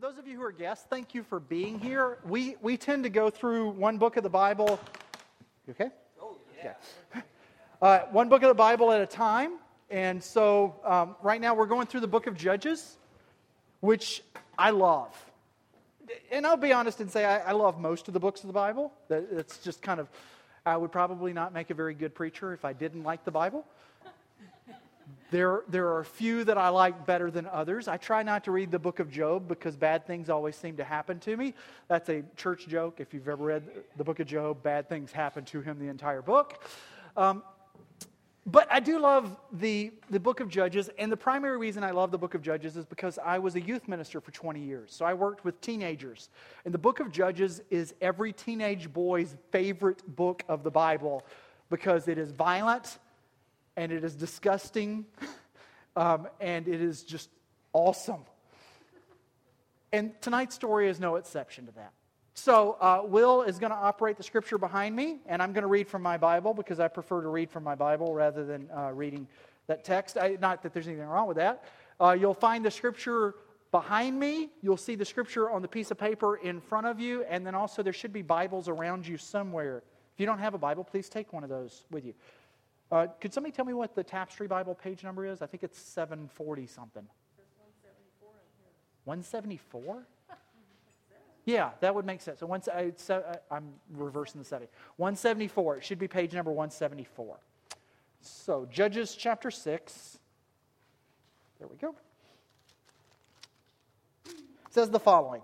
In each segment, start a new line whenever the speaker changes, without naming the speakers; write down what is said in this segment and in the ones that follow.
for those of you who are guests, thank you for being here. We, we tend to go through one book of the Bible. You okay?
Oh, yeah.
Uh, one book of the Bible at a time. And so um, right now we're going through the book of Judges, which I love. And I'll be honest and say I, I love most of the books of the Bible. It's just kind of, I would probably not make a very good preacher if I didn't like the Bible. There, there are a few that I like better than others. I try not to read the book of Job because bad things always seem to happen to me. That's a church joke. If you've ever read the book of Job, bad things happen to him the entire book. Um, but I do love the, the book of Judges, and the primary reason I love the book of Judges is because I was a youth minister for 20 years. So I worked with teenagers. And the book of Judges is every teenage boy's favorite book of the Bible because it is violent and it is disgusting, um, and it is just awesome. And tonight's story is no exception to that. So, uh, Will is going to operate the scripture behind me, and I'm going to read from my Bible because I prefer to read from my Bible rather than uh, reading that text. I, not that there's anything wrong with that. Uh, you'll find the scripture behind me. You'll see the scripture on the piece of paper in front of you, and then also there should be Bibles around you somewhere. If you don't have a Bible, please take one of those with you. Uh, could somebody tell me what the Tapestry Bible page number is? I think it's 740 something. 174? Yeah, that would make sense. So once I, am reversing the setting. 174. It should be page number 174. So Judges chapter 6. There we go. It says the following.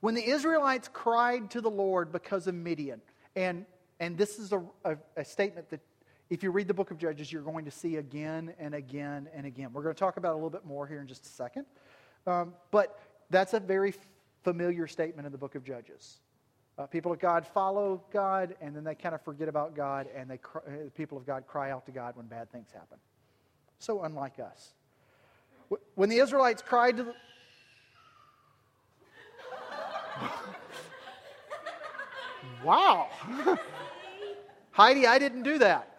When the Israelites cried to the Lord because of Midian, and and this is a, a, a, statement that if you read the book of Judges, you're going to see again and again and again. We're going to talk about a little bit more here in just a second. Um, but that's a very familiar statement in the book of Judges. Uh, people of God follow God, and then they kind of forget about God, and they cry, the people of God cry out to God when bad things happen. So unlike us. When the Israelites cried to the, wow. Heidi, I didn't do that.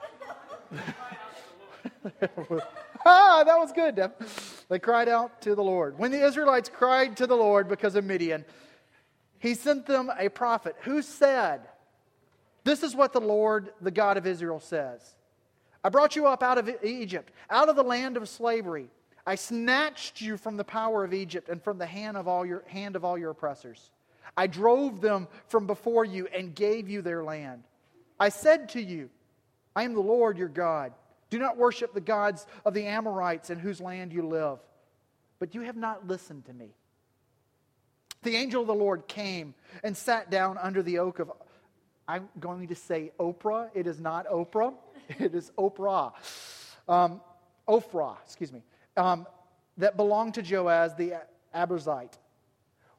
ah, that was good, Deb. They cried out to the Lord. When the Israelites cried to the Lord because of Midian, he sent them a prophet who said, This is what the Lord, the God of Israel, says I brought you up out of Egypt, out of the land of slavery. I snatched you from the power of Egypt and from the hand of all your, hand of all your oppressors. I drove them from before you and gave you their land. I said to you, I am the Lord your God. Do not worship the gods of the Amorites in whose land you live. But you have not listened to me. The angel of the Lord came and sat down under the oak of, I'm going to say Oprah. It is not Oprah, it is Oprah. Um, Ophrah, excuse me, um, that belonged to Joash the Abiezrite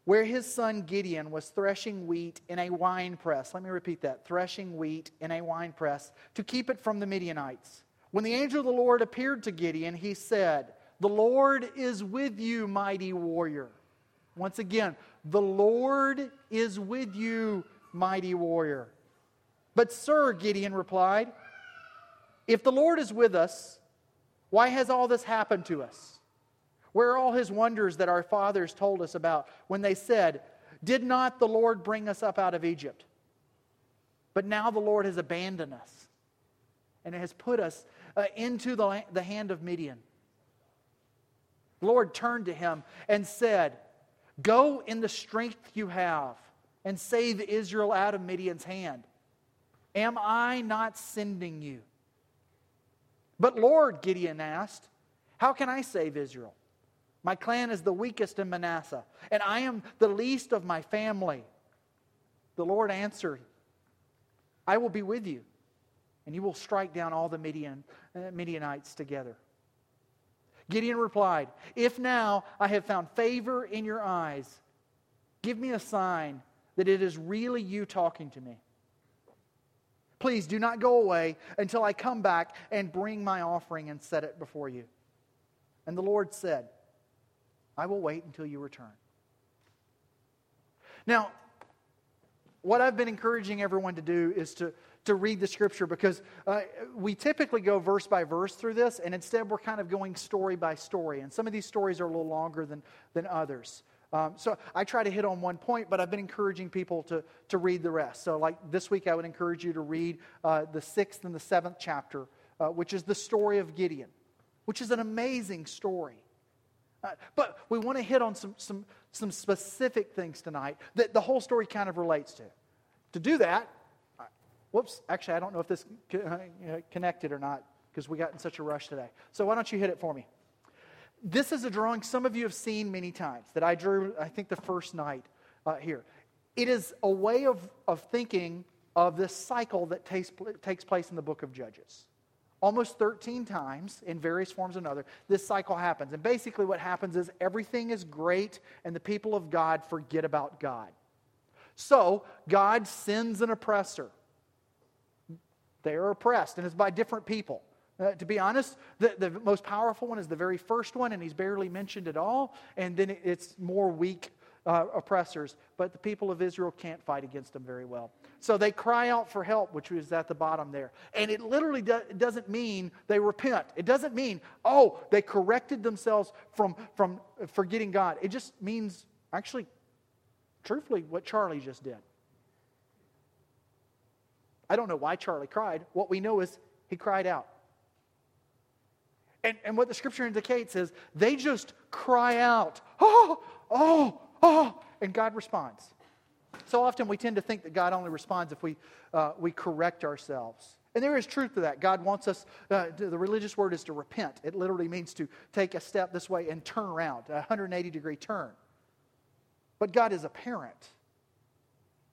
where his son Gideon was threshing wheat in a wine press. Let me repeat that threshing wheat in a wine press to keep it from the Midianites. When the angel of the Lord appeared to Gideon, he said, The Lord is with you, mighty warrior. Once again, the Lord is with you, mighty warrior. But, sir, Gideon replied, If the Lord is with us, why has all this happened to us? Where are all his wonders that our fathers told us about when they said, Did not the Lord bring us up out of Egypt? But now the Lord has abandoned us and has put us uh, into the, the hand of Midian. The Lord turned to him and said, Go in the strength you have and save Israel out of Midian's hand. Am I not sending you? But Lord, Gideon asked, How can I save Israel? My clan is the weakest in Manasseh, and I am the least of my family. The Lord answered, I will be with you, and you will strike down all the Midian, uh, Midianites together. Gideon replied, If now I have found favor in your eyes, give me a sign that it is really you talking to me. Please do not go away until I come back and bring my offering and set it before you. And the Lord said, I will wait until you return. Now, what I've been encouraging everyone to do is to, to read the scripture because uh, we typically go verse by verse through this, and instead we're kind of going story by story. And some of these stories are a little longer than, than others. Um, so I try to hit on one point, but I've been encouraging people to, to read the rest. So, like this week, I would encourage you to read uh, the sixth and the seventh chapter, uh, which is the story of Gideon, which is an amazing story. Uh, but we want to hit on some, some, some specific things tonight that the whole story kind of relates to. To do that, whoops, actually, I don't know if this uh, connected or not because we got in such a rush today. So why don't you hit it for me? This is a drawing some of you have seen many times that I drew, I think, the first night uh, here. It is a way of, of thinking of this cycle that takes, takes place in the book of Judges. Almost 13 times in various forms and other, this cycle happens. And basically, what happens is everything is great, and the people of God forget about God. So, God sends an oppressor. They are oppressed, and it's by different people. Uh, to be honest, the, the most powerful one is the very first one, and he's barely mentioned at all. And then it's more weak uh, oppressors. But the people of Israel can't fight against them very well. So they cry out for help, which is at the bottom there. And it literally do, doesn't mean they repent. It doesn't mean, oh, they corrected themselves from, from forgetting God. It just means, actually, truthfully, what Charlie just did. I don't know why Charlie cried. What we know is he cried out. And, and what the scripture indicates is they just cry out, oh, oh, oh, and God responds. So often we tend to think that God only responds if we, uh, we correct ourselves. And there is truth to that. God wants us, uh, the religious word is to repent. It literally means to take a step this way and turn around, a 180 degree turn. But God is a parent.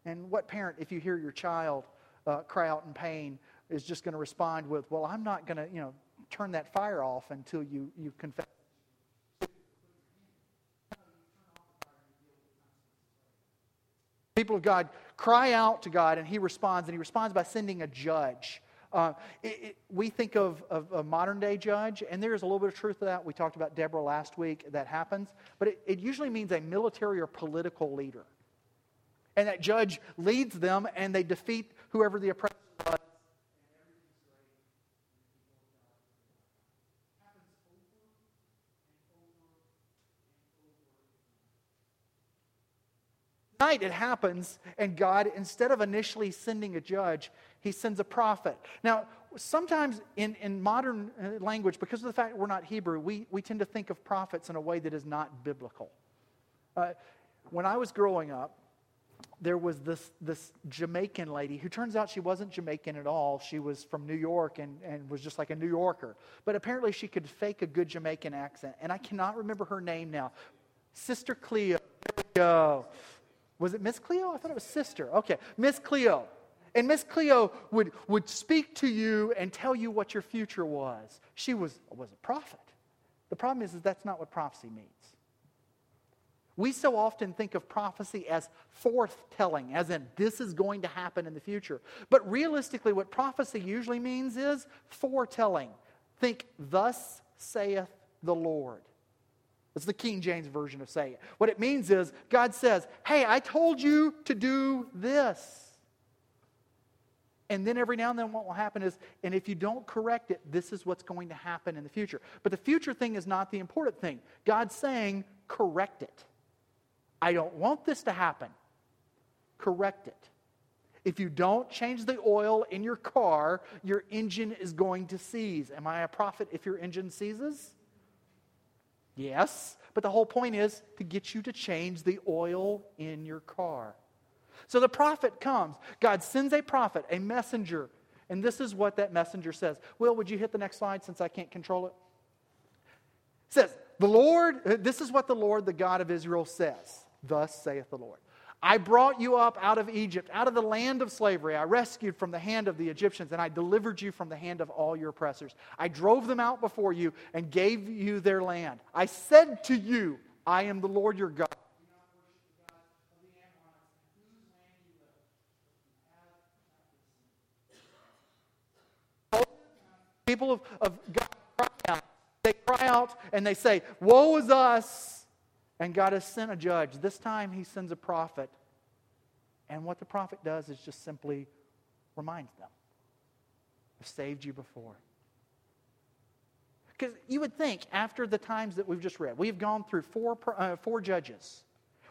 And what parent, if you hear your child uh, cry out in pain, is just going to respond with, Well, I'm not going to, you know, turn that fire off until you, you confess. People of God cry out to God, and He responds, and He responds by sending a judge. Uh, it, it, we think of, of, a modern day judge, and there is a little bit of truth to that. We talked about Deborah last week, that happens. But it, it usually means a military or political leader. And that judge leads them, and they defeat whoever the oppressor night it happens, and God, instead of initially sending a judge, he sends a prophet. Now, sometimes in, in modern uh, language, because of the fact we're not Hebrew, we, we tend to think of prophets in a way that is not biblical. Uh, when I was growing up, there was this, this Jamaican lady who turns out she wasn't Jamaican at all. She was from New York and, and was just like a New Yorker. But apparently she could fake a good Jamaican accent. And I cannot remember her name now. Sister Cleo. There we go. Was it Miss Cleo? I thought it was sister. Okay, Miss Cleo. And Miss Cleo would, would speak to you and tell you what your future was. She was, was a prophet. The problem is, is that's not what prophecy means. We so often think of prophecy as forthtelling, as in this is going to happen in the future. But realistically, what prophecy usually means is foretelling. Think, thus saith the Lord. It's the King James version of saying it. What it means is God says, Hey, I told you to do this. And then every now and then, what will happen is, and if you don't correct it, this is what's going to happen in the future. But the future thing is not the important thing. God's saying, correct it. I don't want this to happen. Correct it. If you don't change the oil in your car, your engine is going to seize. Am I a prophet if your engine seizes? Yes, but the whole point is to get you to change the oil in your car. So the prophet comes. God sends a prophet, a messenger. And this is what that messenger says. Will, would you hit the next slide since I can't control it? It says, The Lord, this is what the Lord, the God of Israel, says. Thus saith the Lord. I brought you up out of Egypt, out of the land of slavery. I rescued from the hand of the Egyptians, and I delivered you from the hand of all your oppressors. I drove them out before you and gave you their land. I said to you, I am the Lord your God. People of, of God cry out. They cry out and they say, Woe is us! And God has sent a judge. This time he sends a prophet. And what the prophet does is just simply reminds them I've saved you before. Because you would think, after the times that we've just read, we've gone through four, uh, four judges.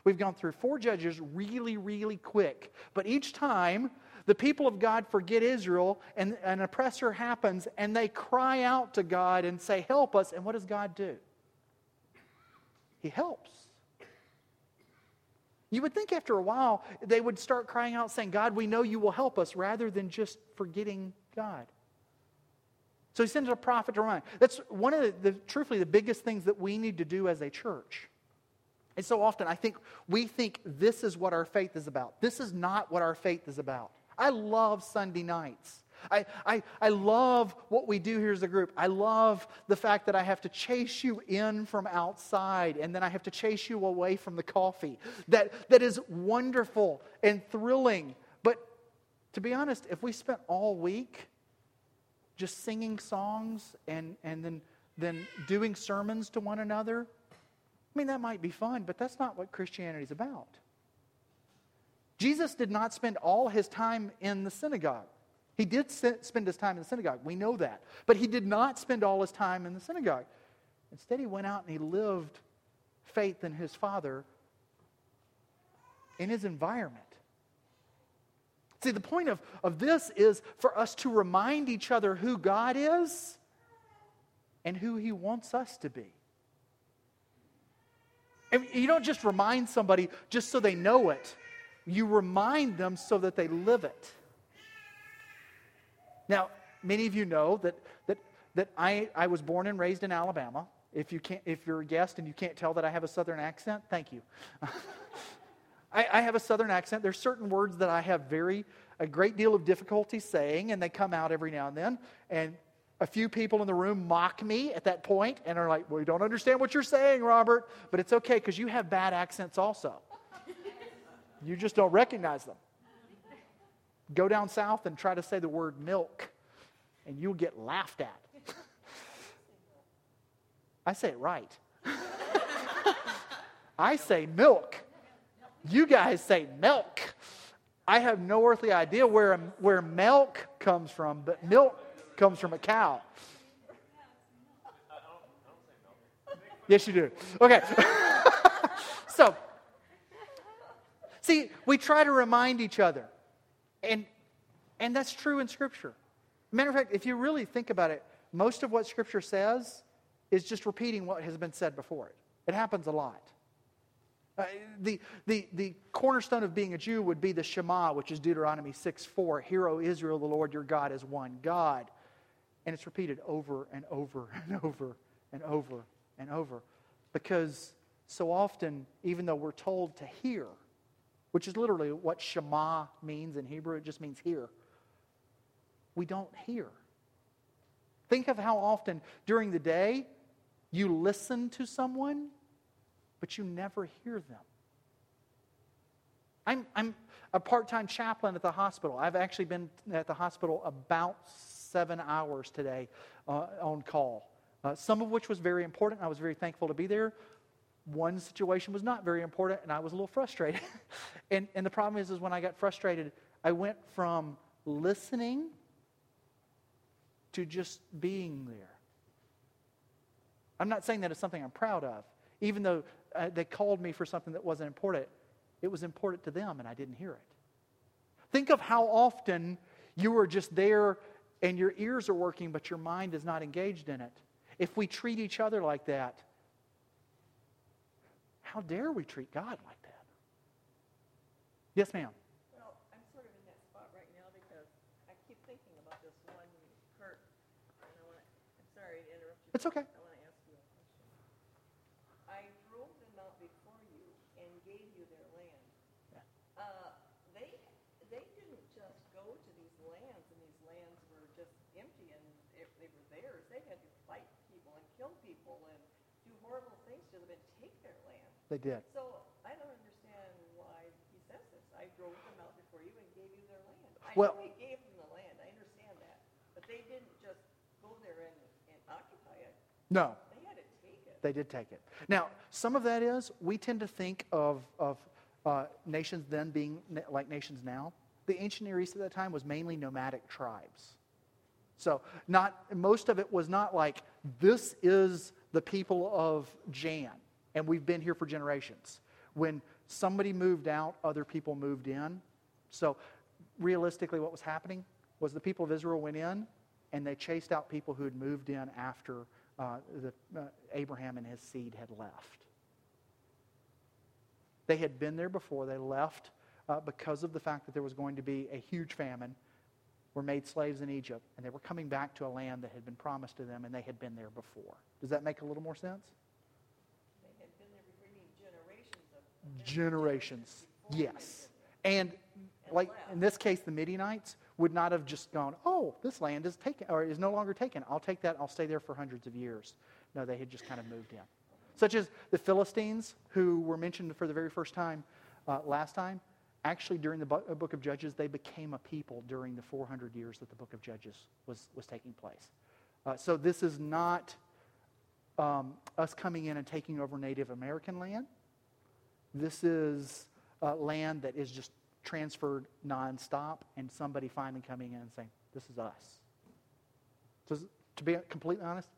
We've gone through four judges really, really quick. But each time, the people of God forget Israel, and an oppressor happens, and they cry out to God and say, Help us. And what does God do? He helps. You would think after a while they would start crying out, saying, God, we know you will help us, rather than just forgetting God. So he sends a prophet to remind. That's one of the, the, truthfully, the biggest things that we need to do as a church. And so often I think we think this is what our faith is about. This is not what our faith is about. I love Sunday nights. I, I, I love what we do here as a group. I love the fact that I have to chase you in from outside and then I have to chase you away from the coffee. That, that is wonderful and thrilling. But to be honest, if we spent all week just singing songs and, and then, then doing sermons to one another, I mean, that might be fun, but that's not what Christianity is about. Jesus did not spend all his time in the synagogue. He did spend his time in the synagogue. We know that. But he did not spend all his time in the synagogue. Instead, he went out and he lived faith in his Father in his environment. See, the point of, of this is for us to remind each other who God is and who he wants us to be. And you don't just remind somebody just so they know it, you remind them so that they live it. Now, many of you know that, that, that I, I was born and raised in Alabama. If, you can't, if you're a guest and you can't tell that I have a southern accent, thank you. I, I, have a southern accent. There's certain words that I have very, a great deal of difficulty saying, and they come out every now and then. And a few people in the room mock me at that point and are like, well, we don't understand what you're saying, Robert. But it's okay because you have bad accents also. you just don't recognize them. Go down south and try to say the word milk, and you'll get laughed at. I say it right. I say milk. You guys say milk. I have no earthly idea where, where milk comes from, but milk comes from a cow. Yes, you do. Okay. so, see, we try to remind each other. And, and that's true in Scripture. Matter of fact, if you really think about it, most of what Scripture says is just repeating what has been said before it. It happens a lot. Uh, the, the, the cornerstone of being a Jew would be the Shema, which is Deuteronomy 6 4. Hear, O Israel, the Lord your God is one God. And it's repeated over and over and over and over and over. Because so often, even though we're told to hear, which is literally what Shema means in Hebrew. It just means hear. We don't hear. Think of how often during the day you listen to someone, but you never hear them. I'm, I'm a part time chaplain at the hospital. I've actually been at the hospital about seven hours today uh, on call, uh, some of which was very important. I was very thankful to be there one situation was not very important and I was a little frustrated. and, and the problem is, is when I got frustrated, I went from listening to just being there. I'm not saying that it's something I'm proud of. Even though uh, they called me for something that wasn't important, it was important to them and I didn't hear it. Think of how often you are just there and your ears are working, but your mind is not engaged in it. If we treat each other like that, how dare we treat God like that? Yes, ma'am.
Well, I'm sort of in that spot right now because I keep thinking about this one Kurt, and I want to, I'm sorry to interrupt you.
It's okay.
I want to ask you a question. I drove them out before you and gave you their land. Yeah. Uh, they, they didn't just go to these lands, and these lands were just empty, and they were theirs. They had to fight people and kill people and do horrible things to them and take their land.
They did.
So I don't understand why he says this. I drove them out before you and gave you their land. I
well,
know he gave them the land. I understand that. But they didn't just go there and, and occupy it.
No.
They had to take it.
They did take it. Now, some of that is we tend to think of, of uh, nations then being na- like nations now, the ancient Near East at that time was mainly nomadic tribes. So, not most of it was not like this is the people of Jan, and we've been here for generations. When somebody moved out, other people moved in. So, realistically, what was happening was the people of Israel went in, and they chased out people who had moved in after uh, the, uh, Abraham and his seed had left. They had been there before. They left uh, because of the fact that there was going to be a huge famine were made slaves in Egypt, and they were coming back to a land that had been promised to them, and they had been there before. Does that make a little more sense?
They had been there before, you mean generations
yes. And like in this case, the Midianites would not have just gone, "Oh, this land is taken or is no longer taken. I'll take that. I'll stay there for hundreds of years." No, they had just kind of moved in. Such as the Philistines, who were mentioned for the very first time uh, last time. Actually, during the uh, book of Judges, they became a people during the 400 years that the book of Judges was, was taking place. Uh, so this is not um, us coming in and taking over Native American land. This is uh, land that is just transferred nonstop, and somebody finally coming in and saying, This is us. So, to be completely honest,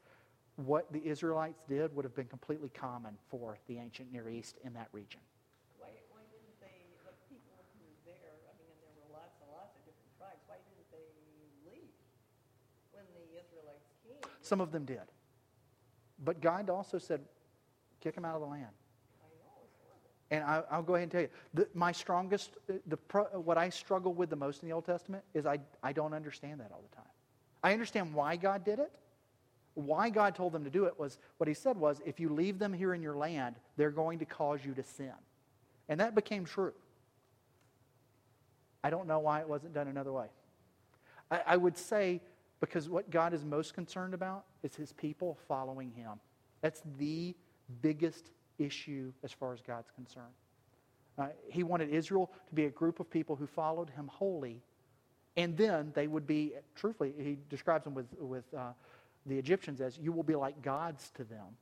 what the Israelites did would have been completely common for the ancient Near East in that region.
Why, why didn't they, the people who were there, I mean, and there were lots and lots of different tribes, why didn't they leave when the Israelites came?
Some of them did. But God also said, Kick them out of the land.
I know, it's horrible.
And I, I'll go ahead and tell you, the, my strongest, uh, the, pro, what I struggle with the most in the Old Testament is I, I don't understand that all the time. I understand why God did it. Why God told them to do it was what he said was, if you leave them here in your land, they're going to cause you to sin. And that became true. I don't know why it wasn't done another way. I, I would say because what God is most concerned about is his people following him. That's the biggest issue as far as God's concerned. Uh, he wanted Israel to be a group of people who followed him wholly, and then they would be, truthfully, he describes them with, with uh, the Egyptians as you will be like gods to them.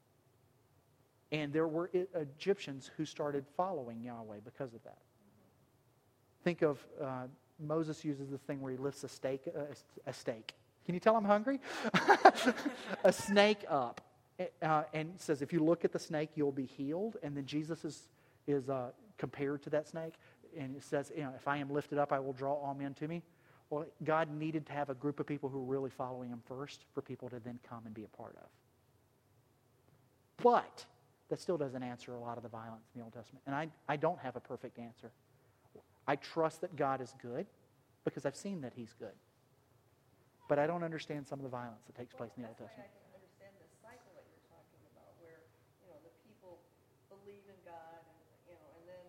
And there were Egyptians who started following Yahweh because of that. Think of uh, Moses uses this thing where he lifts a stake, uh, a steak. Can you tell I'm hungry? a snake up, uh, and says, if you look at the snake, you'll be healed. And then Jesus is is uh, compared to that snake, and it says, you know, if I am lifted up, I will draw all men to me. Well, God needed to have a group of people who were really following Him first for people to then come and be a part of. But that still doesn't answer a lot of the violence in the Old Testament. And I, I don't have a perfect answer. I trust that God is good because I've seen that He's good. But I don't understand some of the violence that takes place in the Old Testament.
can understand the cycle that you're talking about, where, you know, the people believe in God, and, you know, and then,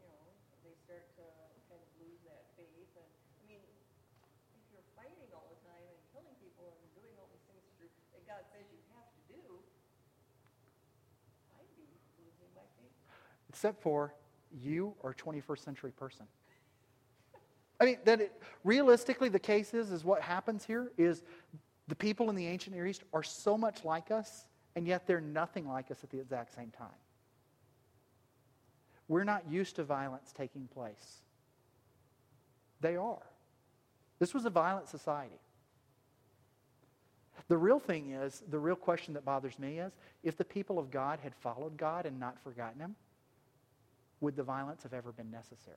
you know, they start to kind of lose that faith, and, I mean, if you're fighting all the time and killing people and doing all these things through, that God says you have to do, I'd be losing my faith.
Except for you are a 21st century person. I mean, that it, realistically, the case is, is what happens here is the people in the ancient Near East are so much like us, and yet they're nothing like us at the exact same time. We're not used to violence taking place. They are. This was a violent society. The real thing is, the real question that bothers me is if the people of God had followed God and not forgotten Him, would the violence have ever been necessary?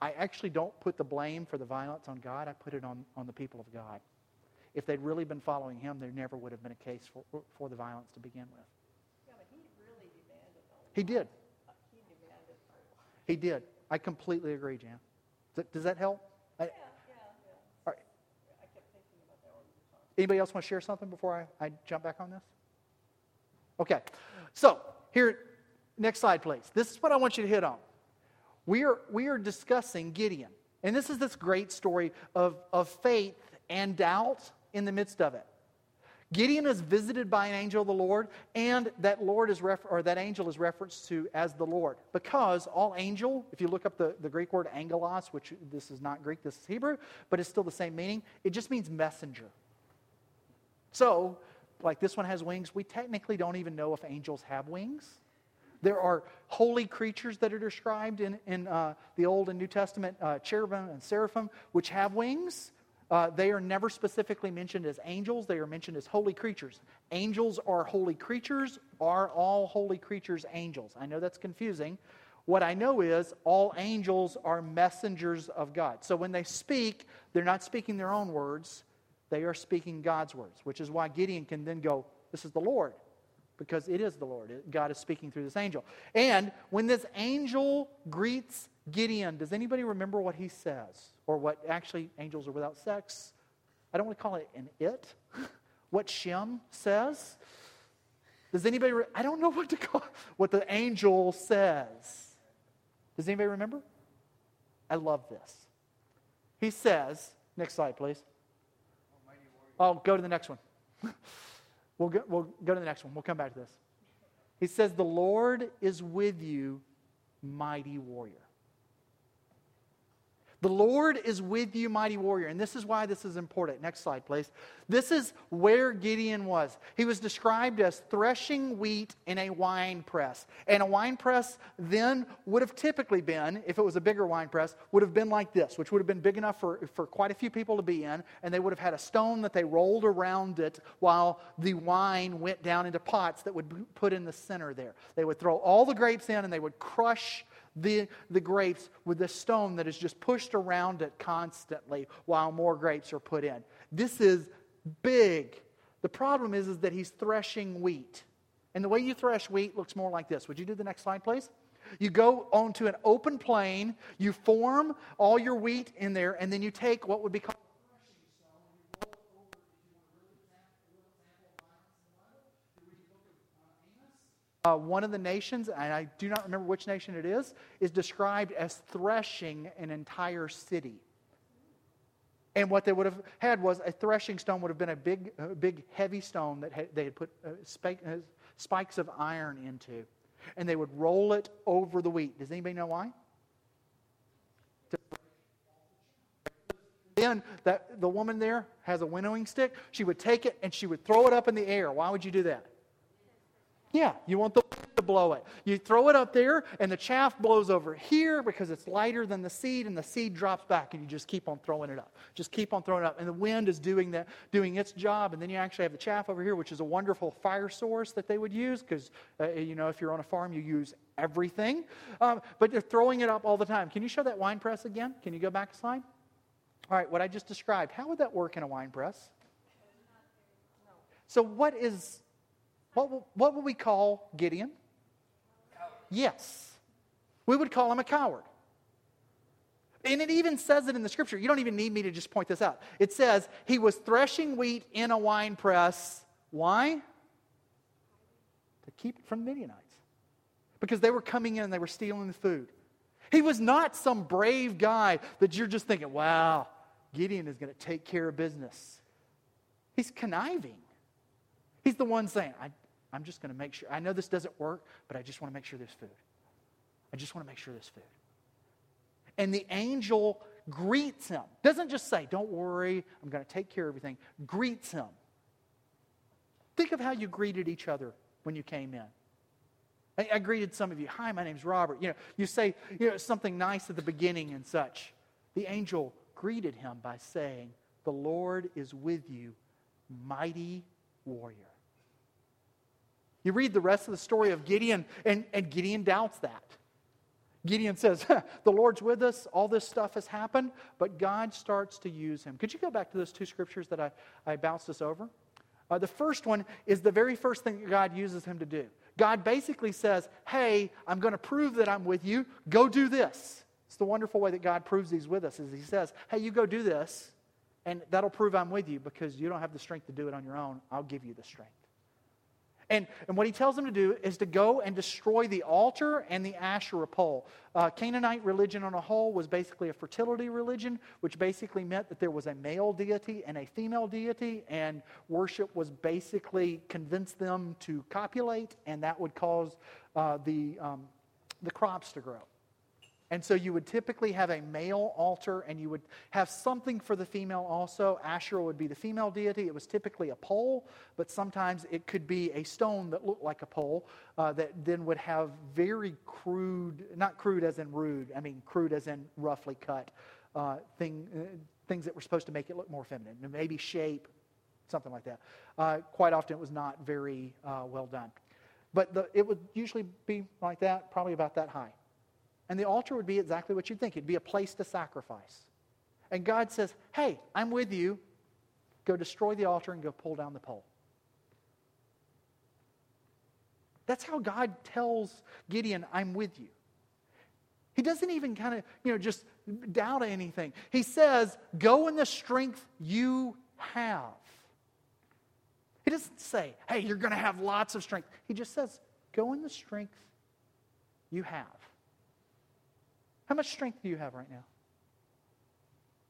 I actually don't put the blame for the violence on God, I put it on, on the people of God. If they'd really been following Him, there never would have been a case for, for the violence to begin with.
Yeah, but he really demanded a lot.
He did.
He demanded a lot.
He did. I completely agree, Jan. Does that, does that help? I,
Yeah, yeah, yeah.
all right.
I kept thinking about that when you were talking.
Anybody else want to share something before I, I jump back on this? Okay. So, here, next slide, please. This is what I want you to hit on. We are, we are discussing Gideon. And this is this great story of, of faith and doubt in the midst of it. Gideon is visited by an angel of the Lord, and that Lord is refer- or that angel is referenced to as the Lord. Because all angel, if you look up the, the Greek word angelos, which this is not Greek, this is Hebrew, but it's still the same meaning, it just means messenger. So, like this one has wings, we technically don't even know if angels have wings, There are holy creatures that are described in, in uh, the Old and New Testament, uh, cherubim and seraphim, which have wings. Uh, they are never specifically mentioned as angels, they are mentioned as holy creatures. Angels are holy creatures. Are all holy creatures angels? I know that's confusing. What I know is all angels are messengers of God. So when they speak, they're not speaking their own words, they are speaking God's words, which is why Gideon can then go, This is the Lord, because it is the Lord. God is speaking through this angel. And when this angel greets Gideon, does anybody remember what he says? Or what actually angels are without sex? I don't want to call it an it. what Shem says? Does anybody, re- I don't know what to call what the angel says. Does anybody remember? I love this. He says, next slide, please. Oh, go to the next one. we'll, go, we'll go to the next one. We'll come back to this. He says, The Lord is with you, mighty warrior. The Lord is with you, mighty warrior. And this is why this is important. Next slide, please. This is where Gideon was. He was described as threshing wheat in a wine press. And a wine press then would have typically been, if it was a bigger wine press, would have been like this, which would have been big enough for, for quite a few people to be in. And they would have had a stone that they rolled around it while the wine went down into pots that would be put in the center there. They would throw all the grapes in and they would crush the, the grapes with the stone that is just pushed around it constantly while more grapes are put in. This is big. The problem is, is that he's threshing wheat. And the way you thresh wheat looks more like this. Would you do the next slide, please? You go onto an open plain, you form all your wheat in there, and then you take what would be called Uh, one of the nations, and I do not remember which nation it is, is described as threshing an entire city. And what they would have had was a threshing stone would have been a big, a big heavy stone that they had put uh, uh, spikes of iron into. And they would roll it over the wheat. Does anybody know why? Then that, the woman there has a winnowing stick. She would take it and she would throw it up in the air. Why would you do that? Yeah, you want the wind to blow it. You throw it up there, and the chaff blows over here because it's lighter than the seed, and the seed drops back, and you just keep on throwing it up. Just keep on throwing it up. And the wind is doing that, doing its job, and then you actually have the chaff over here, which is a wonderful fire source that they would use because, uh, you know, if you're on a farm, you use everything. Um, but they're throwing it up all the time. Can you show that wine press again? Can you go back a slide? All right, what I just described, how would that work in a wine press? So, what is what, what would we call Gideon? Yes. We would call him a coward. And it even says it in the scripture. You don't even need me to just point this out. It says he was threshing wheat in a wine press. Why? To keep it from Midianites. Because they were coming in and they were stealing the food. He was not some brave guy that you're just thinking, wow, Gideon is going to take care of business. He's conniving. He's the one saying, I, I'm just going to make sure. I know this doesn't work, but I just want to make sure there's food. I just want to make sure there's food. And the angel greets him. Doesn't just say, Don't worry, I'm going to take care of everything. Greets him. Think of how you greeted each other when you came in. I, I greeted some of you. Hi, my name's Robert. You know, you say you know, something nice at the beginning and such. The angel greeted him by saying, The Lord is with you, mighty warrior. You read the rest of the story of Gideon, and, and Gideon doubts that. Gideon says, The Lord's with us, all this stuff has happened, but God starts to use him. Could you go back to those two scriptures that I, I bounced us over? Uh, the first one is the very first thing God uses him to do. God basically says, Hey, I'm going to prove that I'm with you. Go do this. It's the wonderful way that God proves He's with us, is He says, Hey, you go do this, and that'll prove I'm with you because you don't have the strength to do it on your own. I'll give you the strength. And, and what he tells them to do is to go and destroy the altar and the Asherah pole. Uh, Canaanite religion on a whole was basically a fertility religion, which basically meant that there was a male deity and a female deity, and worship was basically convinced them to copulate, and that would cause uh, the, um, the crops to grow. And so you would typically have a male altar and you would have something for the female also. Asherah would be the female deity. It was typically a pole, but sometimes it could be a stone that looked like a pole uh, that then would have very crude, not crude as in rude, I mean crude as in roughly cut, uh, thing, uh, things that were supposed to make it look more feminine. Maybe shape, something like that. Uh, quite often it was not very uh, well done. But the, it would usually be like that, probably about that high. And the altar would be exactly what you'd think it'd be a place to sacrifice. And God says, Hey, I'm with you. Go destroy the altar and go pull down the pole. That's how God tells Gideon, I'm with you. He doesn't even kind of, you know, just doubt anything. He says, Go in the strength you have. He doesn't say, Hey, you're going to have lots of strength. He just says, Go in the strength you have. How much strength do you have right now?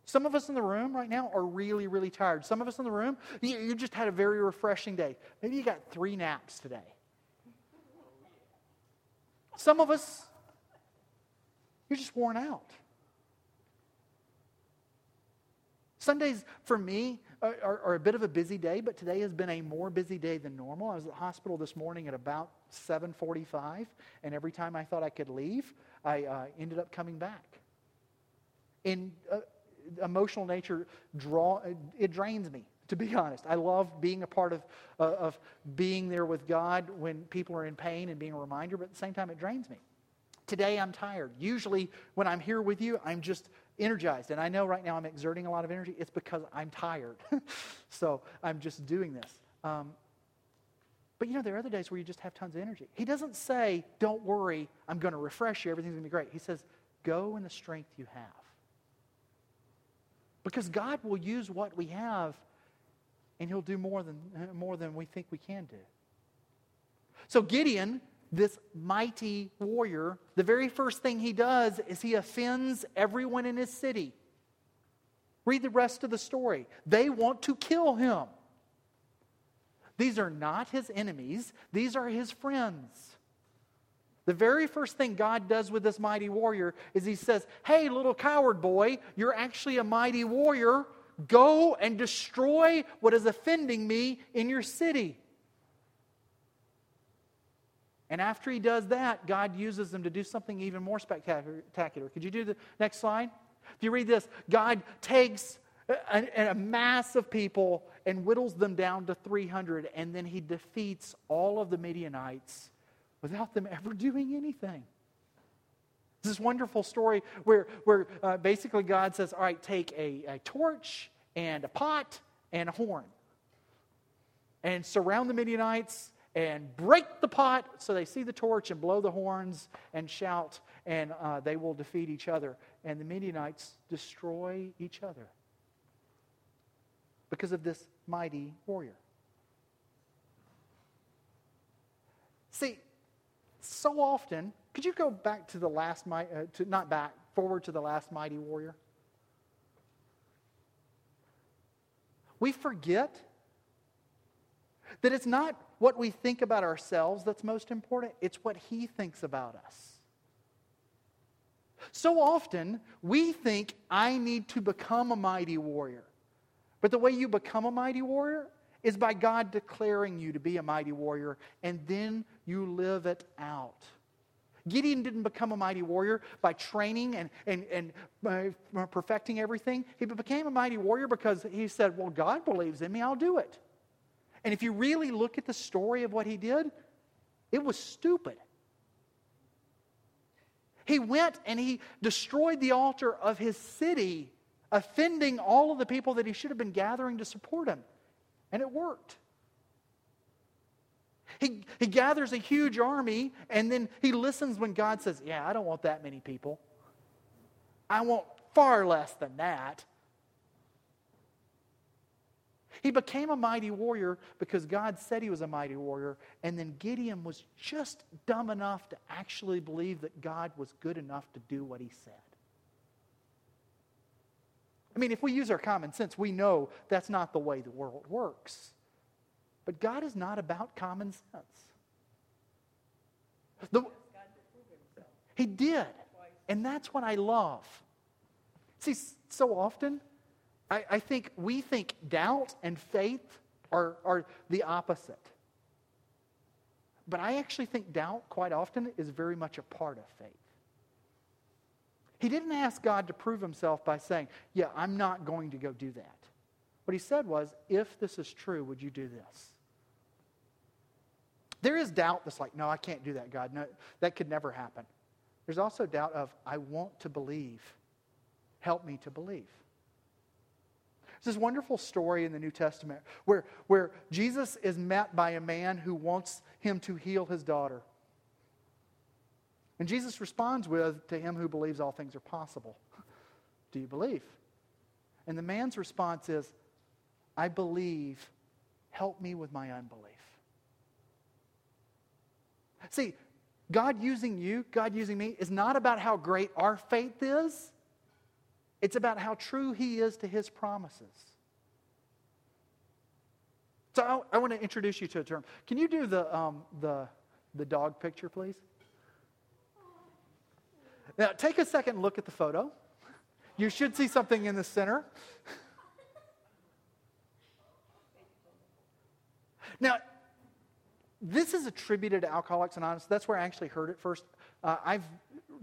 Some of us in the room right now are really, really tired. Some of us in the room, you, you just had a very refreshing day. Maybe you got three naps today. Some of us, you're just worn out. Sundays for me are, are, are, a bit of a busy day, but today has been a more busy day than normal. I was at the hospital this morning at about 7:45, and every time I thought I could leave, I uh, ended up coming back. In uh, emotional nature, draw it drains me. To be honest, I love being a part of uh, of being there with God when people are in pain and being a reminder, but at the same time, it drains me. Today, I'm tired. Usually, when I'm here with you, I'm just energized. And I know right now I'm exerting a lot of energy. It's because I'm tired. so I'm just doing this. Um, but you know, there are other days where you just have tons of energy. He doesn't say, Don't worry, I'm going to refresh you, everything's going to be great. He says, Go in the strength you have. Because God will use what we have and He'll do more than, more than we think we can do. So Gideon, this mighty warrior, the very first thing he does is he offends everyone in his city. Read the rest of the story. They want to kill him. These are not his enemies, these are his friends. The very first thing God does with this mighty warrior is he says, Hey, little coward boy, you're actually a mighty warrior. Go and destroy what is offending me in your city. And after he does that, God uses them to do something even more spectacular. Could you do the next slide? If you read this, God takes a, a mass of people and whittles them down to 300, and then he defeats all of the Midianites without them ever doing anything. This wonderful story where, where uh, basically God says, All right, take a, a torch and a pot and a horn and surround the Midianites and break the pot so they see the torch and blow the horns and shout, and uh, they will defeat each other. And the Midianites destroy each other because of this mighty warrior. See, so often, could you go back to the last, uh, to, not back, forward to the last mighty warrior? We forget that it's not what we think about ourselves that's most important, it's what he thinks about us. So often, we think, I need to become a mighty warrior. But the way you become a mighty warrior is by God declaring you to be a mighty warrior, and then you live it out. Gideon didn't become a mighty warrior by training and, and, and uh, perfecting everything. He became a mighty warrior because he said, Well, God believes in me, I'll do it. And if you really look at the story of what he did, it was stupid. He went and he destroyed the altar of his city offending all of the people that he should have been gathering to support him. And it worked. He, he gathers a huge army and then he listens when God says, Yeah, I don't want that many people. I want far less than that. He became a mighty warrior because God said he was a mighty warrior, and then Gideon was just dumb enough to actually believe that God was good enough to do what he said. I mean, if we use our common sense, we know that's not the way the world works. But God is not about common sense. The, he did. And that's what I love. See, so often, I, I think we think doubt and faith are, are the opposite. But I actually think doubt, quite often, is very much a part of faith. He didn't ask God to prove himself by saying, Yeah, I'm not going to go do that. What he said was, If this is true, would you do this? There is doubt that's like, No, I can't do that, God. No, that could never happen. There's also doubt of, I want to believe. Help me to believe. There's this wonderful story in the New Testament where, where Jesus is met by a man who wants him to heal his daughter. And Jesus responds with, To him who believes all things are possible. Do you believe? And the man's response is, I believe. Help me with my unbelief. See, God using you, God using me, is not about how great our faith is. It's about how true He is to His promises. So I, I want to introduce you to a term. Can you do the, um, the, the dog picture, please? Now, take a second look at the photo. You should see something in the center. Now, this is attributed to Alcoholics Anonymous. That's where I actually heard it first. Uh, I've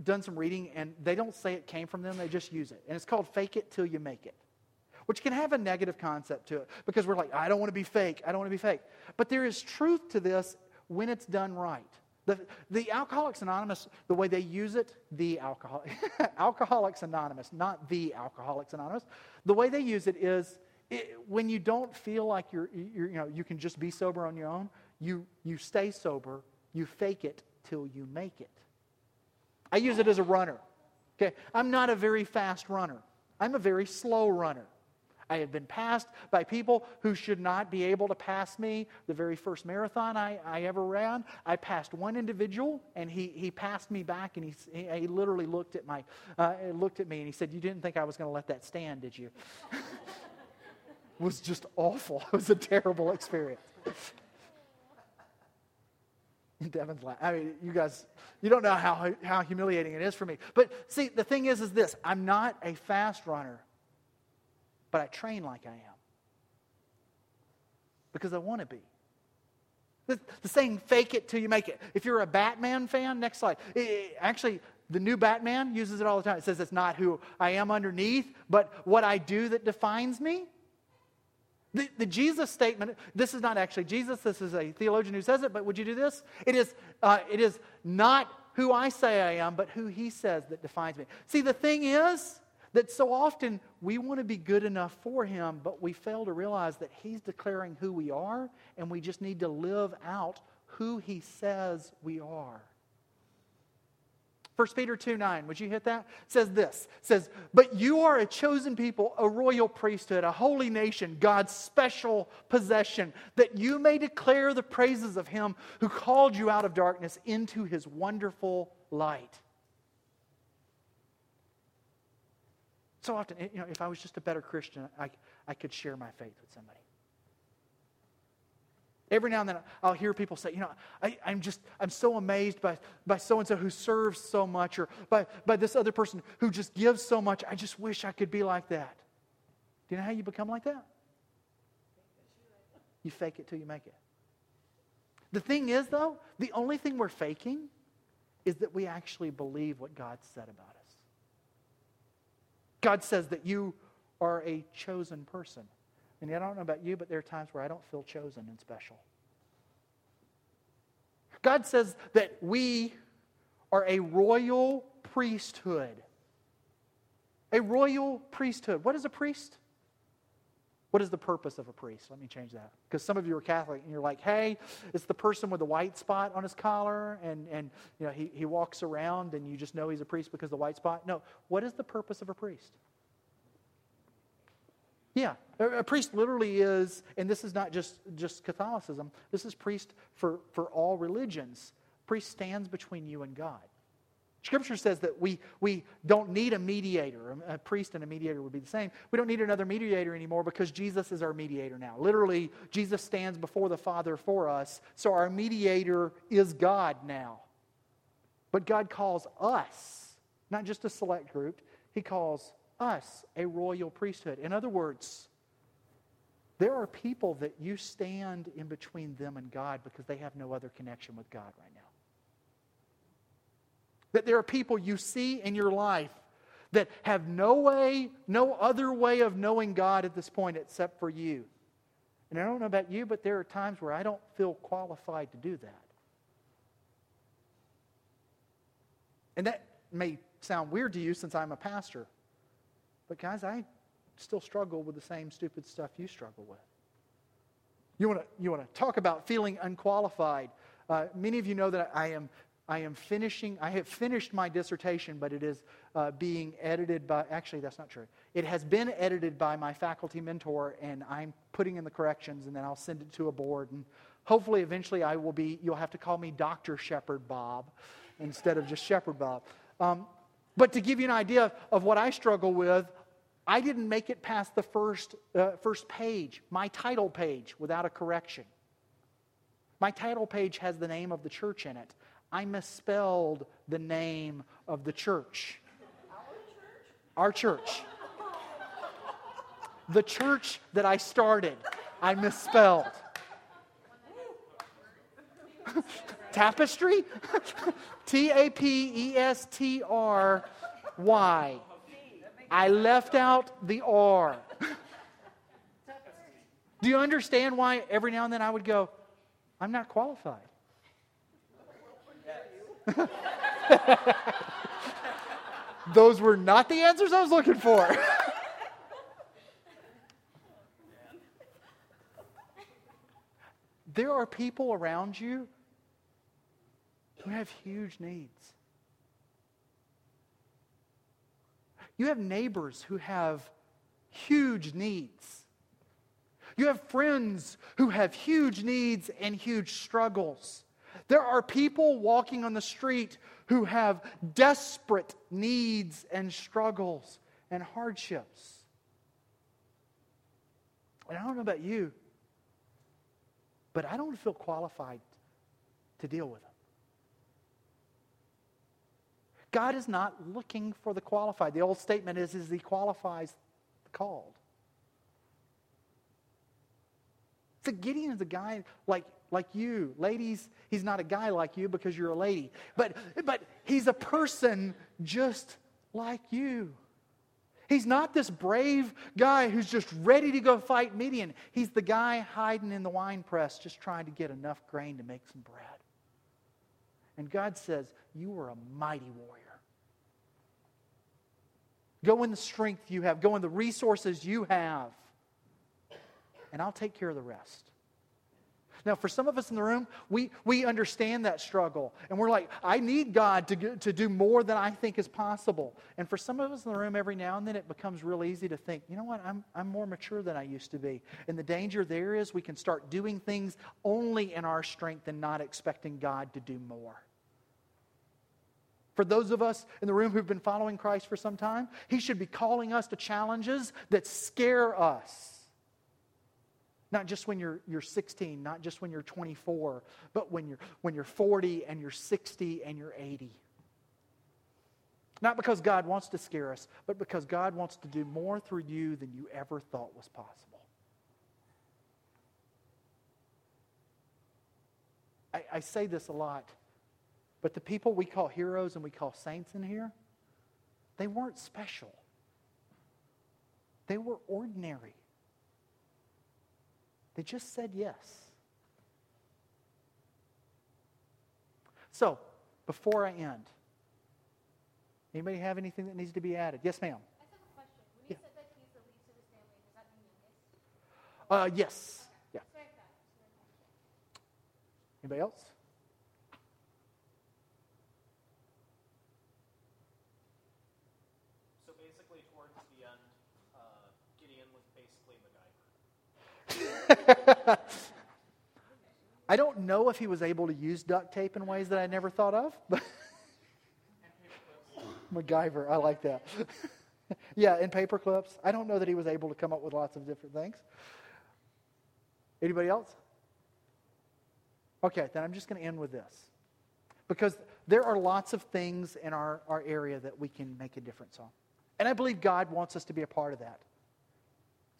done some reading, and they don't say it came from them, they just use it. And it's called fake it till you make it, which can have a negative concept to it because we're like, I don't want to be fake. I don't want to be fake. But there is truth to this when it's done right. The, the Alcoholics Anonymous, the way they use it, the alcohol, Alcoholics Anonymous, not the Alcoholics Anonymous, the way they use it is it, when you don't feel like you're, you're, you know, you can just be sober on your own, you, you stay sober, you fake it till you make it. I use it as a runner. Okay, I'm not a very fast runner. I'm a very slow runner. I have been passed by people who should not be able to pass me. The very first marathon I, I ever ran, I passed one individual, and he, he passed me back, and he, he, literally looked at, my, uh, looked at me, and he said, You didn't think I was going to let that stand, did you? it was just awful. It was a terrible experience. Devin's laughing. I mean, you guys, you don't know how, how humiliating it is for me. But see, the thing is, is this I'm not a fast runner, but I train like I am because I want to be. The, saying, fake it till you make it. If you're a Batman fan, next slide. It, actually, the new Batman uses it all the time. It says it's not who I am underneath, but what I do that defines me. The, the, Jesus statement, this is not actually Jesus, this is a theologian who says it, but would you do this? It is, uh, it is not who I say I am, but who he says that defines me. See, the thing is that so often we want to be good enough for him, but we fail to realize that he's declaring who we are, and we just need to live out who he says we are. 1 Peter 2 9, would you hit that? Says this says, But you are a chosen people, a royal priesthood, a holy nation, God's special possession, that you may declare the praises of him who called you out of darkness into his wonderful light. So often, you know, if I was just a better Christian, I, I could share my faith with somebody. Every now and then I'll hear people say, you know, I, am just, I'm so amazed by, by so and so who serves so much, or by, by this other person who just gives so much. I just wish I could be like that. Do you know how you become like that? You fake it till you make it. The thing is, though, the only thing we're faking is that we actually believe what God said about us. God says that you are a chosen person. And I don't know about you, but there are times where I don't feel chosen and special. God says that we are a royal priesthood. A royal priesthood. What is a priest? What is the purpose of a priest? Let me change that. Because some of you are Catholic and you're like, hey, it's the person with the white spot on his collar and, and you know, he, he walks around and you just know he's a priest because of the white spot. No. What is the purpose of a priest? Yeah, a priest literally is, and this is not just, just Catholicism, this is priest for, for all religions. Priest stands between you and God. Scripture says that we, we don't need a mediator. A priest and a mediator would be the same. We don't need another mediator anymore because Jesus is our mediator now. Literally, Jesus stands before the Father for us, so our mediator is God now. But God calls us not just a select group. He calls us a royal priesthood. In other words, there are people that you stand in between them and God because they have no other connection with God right now. That there are people you see in your life that have no way, no other way of knowing God at this point except for you. And I don't know about you, but there are times where I don't feel qualified to do that. And that may sound weird to you since I'm a pastor. But guys, I still struggle with the same stupid stuff you struggle with. You want to you want to talk about feeling unqualified? Uh, many of you know that I am I am finishing. I have finished my dissertation, but it is uh, being edited by. Actually, that's not true. It has been edited by my faculty mentor, and I'm putting in the corrections, and then I'll send it to a board, and hopefully, eventually, I will be. You'll have to call me Doctor Shepherd Bob instead of just Shepherd Bob. Um, but to give you an idea of what I struggle with, I didn't make it past the first, uh, first page, my title page, without a correction. My title page has the name of the church in it. I misspelled the name of the church. Our church. The church that I started, I misspelled. Tapestry? T A P E S T R Y. I left out the R. Do you understand why every now and then I would go, I'm not qualified? Those were not the answers I was looking for. there are people around you who have huge needs. You have neighbors who have huge needs. You have friends who have huge needs and huge struggles. There are people walking on the street who have desperate needs and struggles and hardships. And I don't know about you, but I don't feel qualified to deal with them. God is not looking for the qualified. The old statement is, is he qualifies the called. So Gideon is a guy like, like you. Ladies, he's not a guy like you because you're a lady. But, but he's a person just like you. He's not this brave guy who's just ready to go fight Midian. He's the guy hiding in the wine press just trying to get enough grain to make some bread. And God says, You are a mighty warrior. Go in the strength you have, go in the resources you have, and I'll take care of the rest. Now, for some of us in the room, we, we understand that struggle. And we're like, I need God to, to do more than I think is possible. And for some of us in the room, every now and then it becomes real easy to think, you know what, I'm, I'm more mature than I used to be. And the danger there is we can start doing things only in our strength and not expecting God to do more. For those of us in the room who've been following Christ for some time, He should be calling us to challenges that scare us. Not just when you're, you're 16, not just when you're 24, but when you're, when you're 40 and you're 60 and you're 80. Not because God wants to scare us, but because God wants to do more through you than you ever thought was possible. I, I say this a lot. But the people we call heroes and we call saints in here, they weren't special. They were ordinary. They just said yes. So, before I end, anybody have anything that needs to be added? Yes, ma'am.
I have a question. When you yeah. said that he's the least of his family, does that mean
youngest? Uh, yes. Yeah. Anybody else? I don't know if he was able to use duct tape in ways that I never thought of, but MacGyver, I like that. yeah, and paper clips. I don't know that he was able to come up with lots of different things. Anybody else? Okay, then I'm just going to end with this. Because there are lots of things in our, our area that we can make a difference on. And I believe God wants us to be a part of that.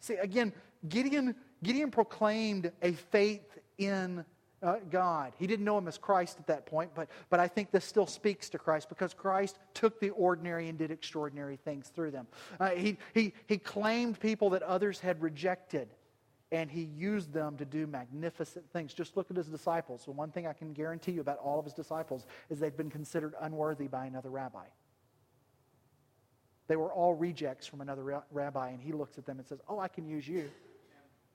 See, again, Gideon, Gideon proclaimed a faith in uh, God. He didn't know him as Christ at that point, but, but I think this still speaks to Christ because Christ took the ordinary and did extraordinary things through them. Uh, he, he, he claimed people that others had rejected, and he used them to do magnificent things. Just look at his disciples. So, one thing I can guarantee you about all of his disciples is they've been considered unworthy by another rabbi. They were all rejects from another rabbi, and he looks at them and says, Oh, I can use you.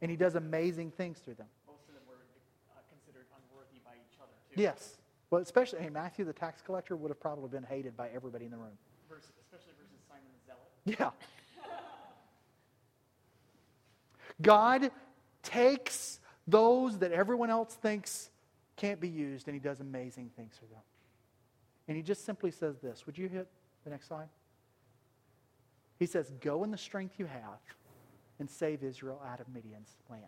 And he does amazing things through them.
Most of them were uh, considered unworthy by each other, too.
Yes. Well, especially, hey, Matthew the tax collector would have probably been hated by everybody in the room.
Versus, especially versus Simon the Zealot.
Yeah. God takes those that everyone else thinks can't be used, and he does amazing things for them. And he just simply says this. Would you hit the next slide? He says, Go in the strength you have and save Israel out of Midian's land.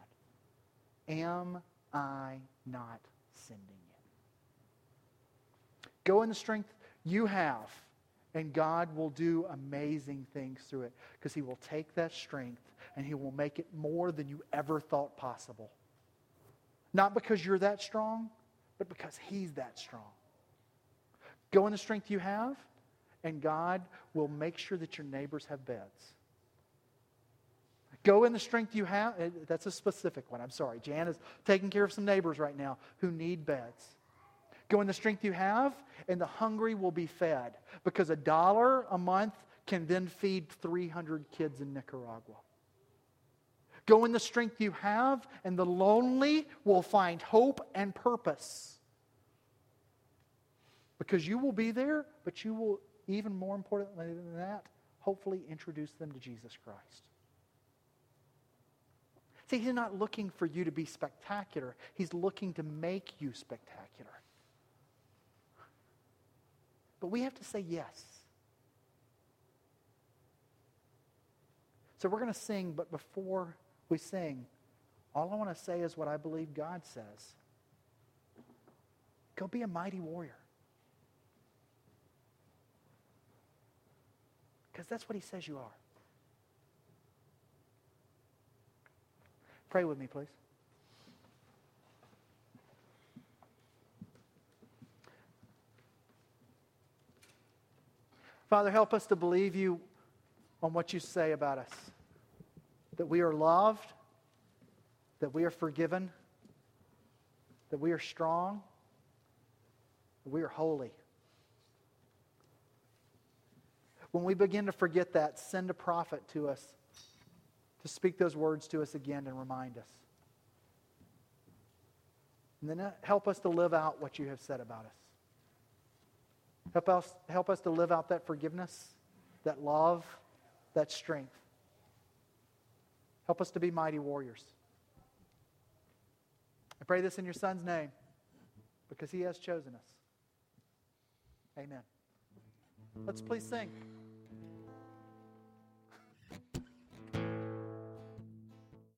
Am I not sending you? Go in the strength you have, and God will do amazing things through it because He will take that strength and He will make it more than you ever thought possible. Not because you're that strong, but because He's that strong. Go in the strength you have, and God will make sure that your neighbors have beds. Go in the strength you have. eh, That's a specific one. I'm sorry. Jan is taking care of some neighbors right now who need beds. Go in the strength you have, and the hungry will be fed. Because a dollar a month can then feed 300 kids in Nicaragua. Go in the strength you have, and the lonely will find hope and purpose. Because you will be there, but you will, even more importantly than that, hopefully introduce them to Jesus Christ. See, he's not looking for you to be spectacular. He's looking to make you spectacular. But we have to say yes. So we're going to sing, but before we sing, all I want to say is what I believe God says. Go be a mighty warrior. Because that's what he says you are. Pray with me, please. Father, help us to believe you on what you say about us. That we are loved, that we are forgiven, that we are strong, that we are holy. When we begin to forget that, send a prophet to us to speak those words to us again and remind us. And then uh, help us to live out what you have said about us. Help us, help us to live out that forgiveness, that love, that strength. Help us to be mighty warriors. I pray this in your Son's name because he has chosen us. Amen. Let's please sing.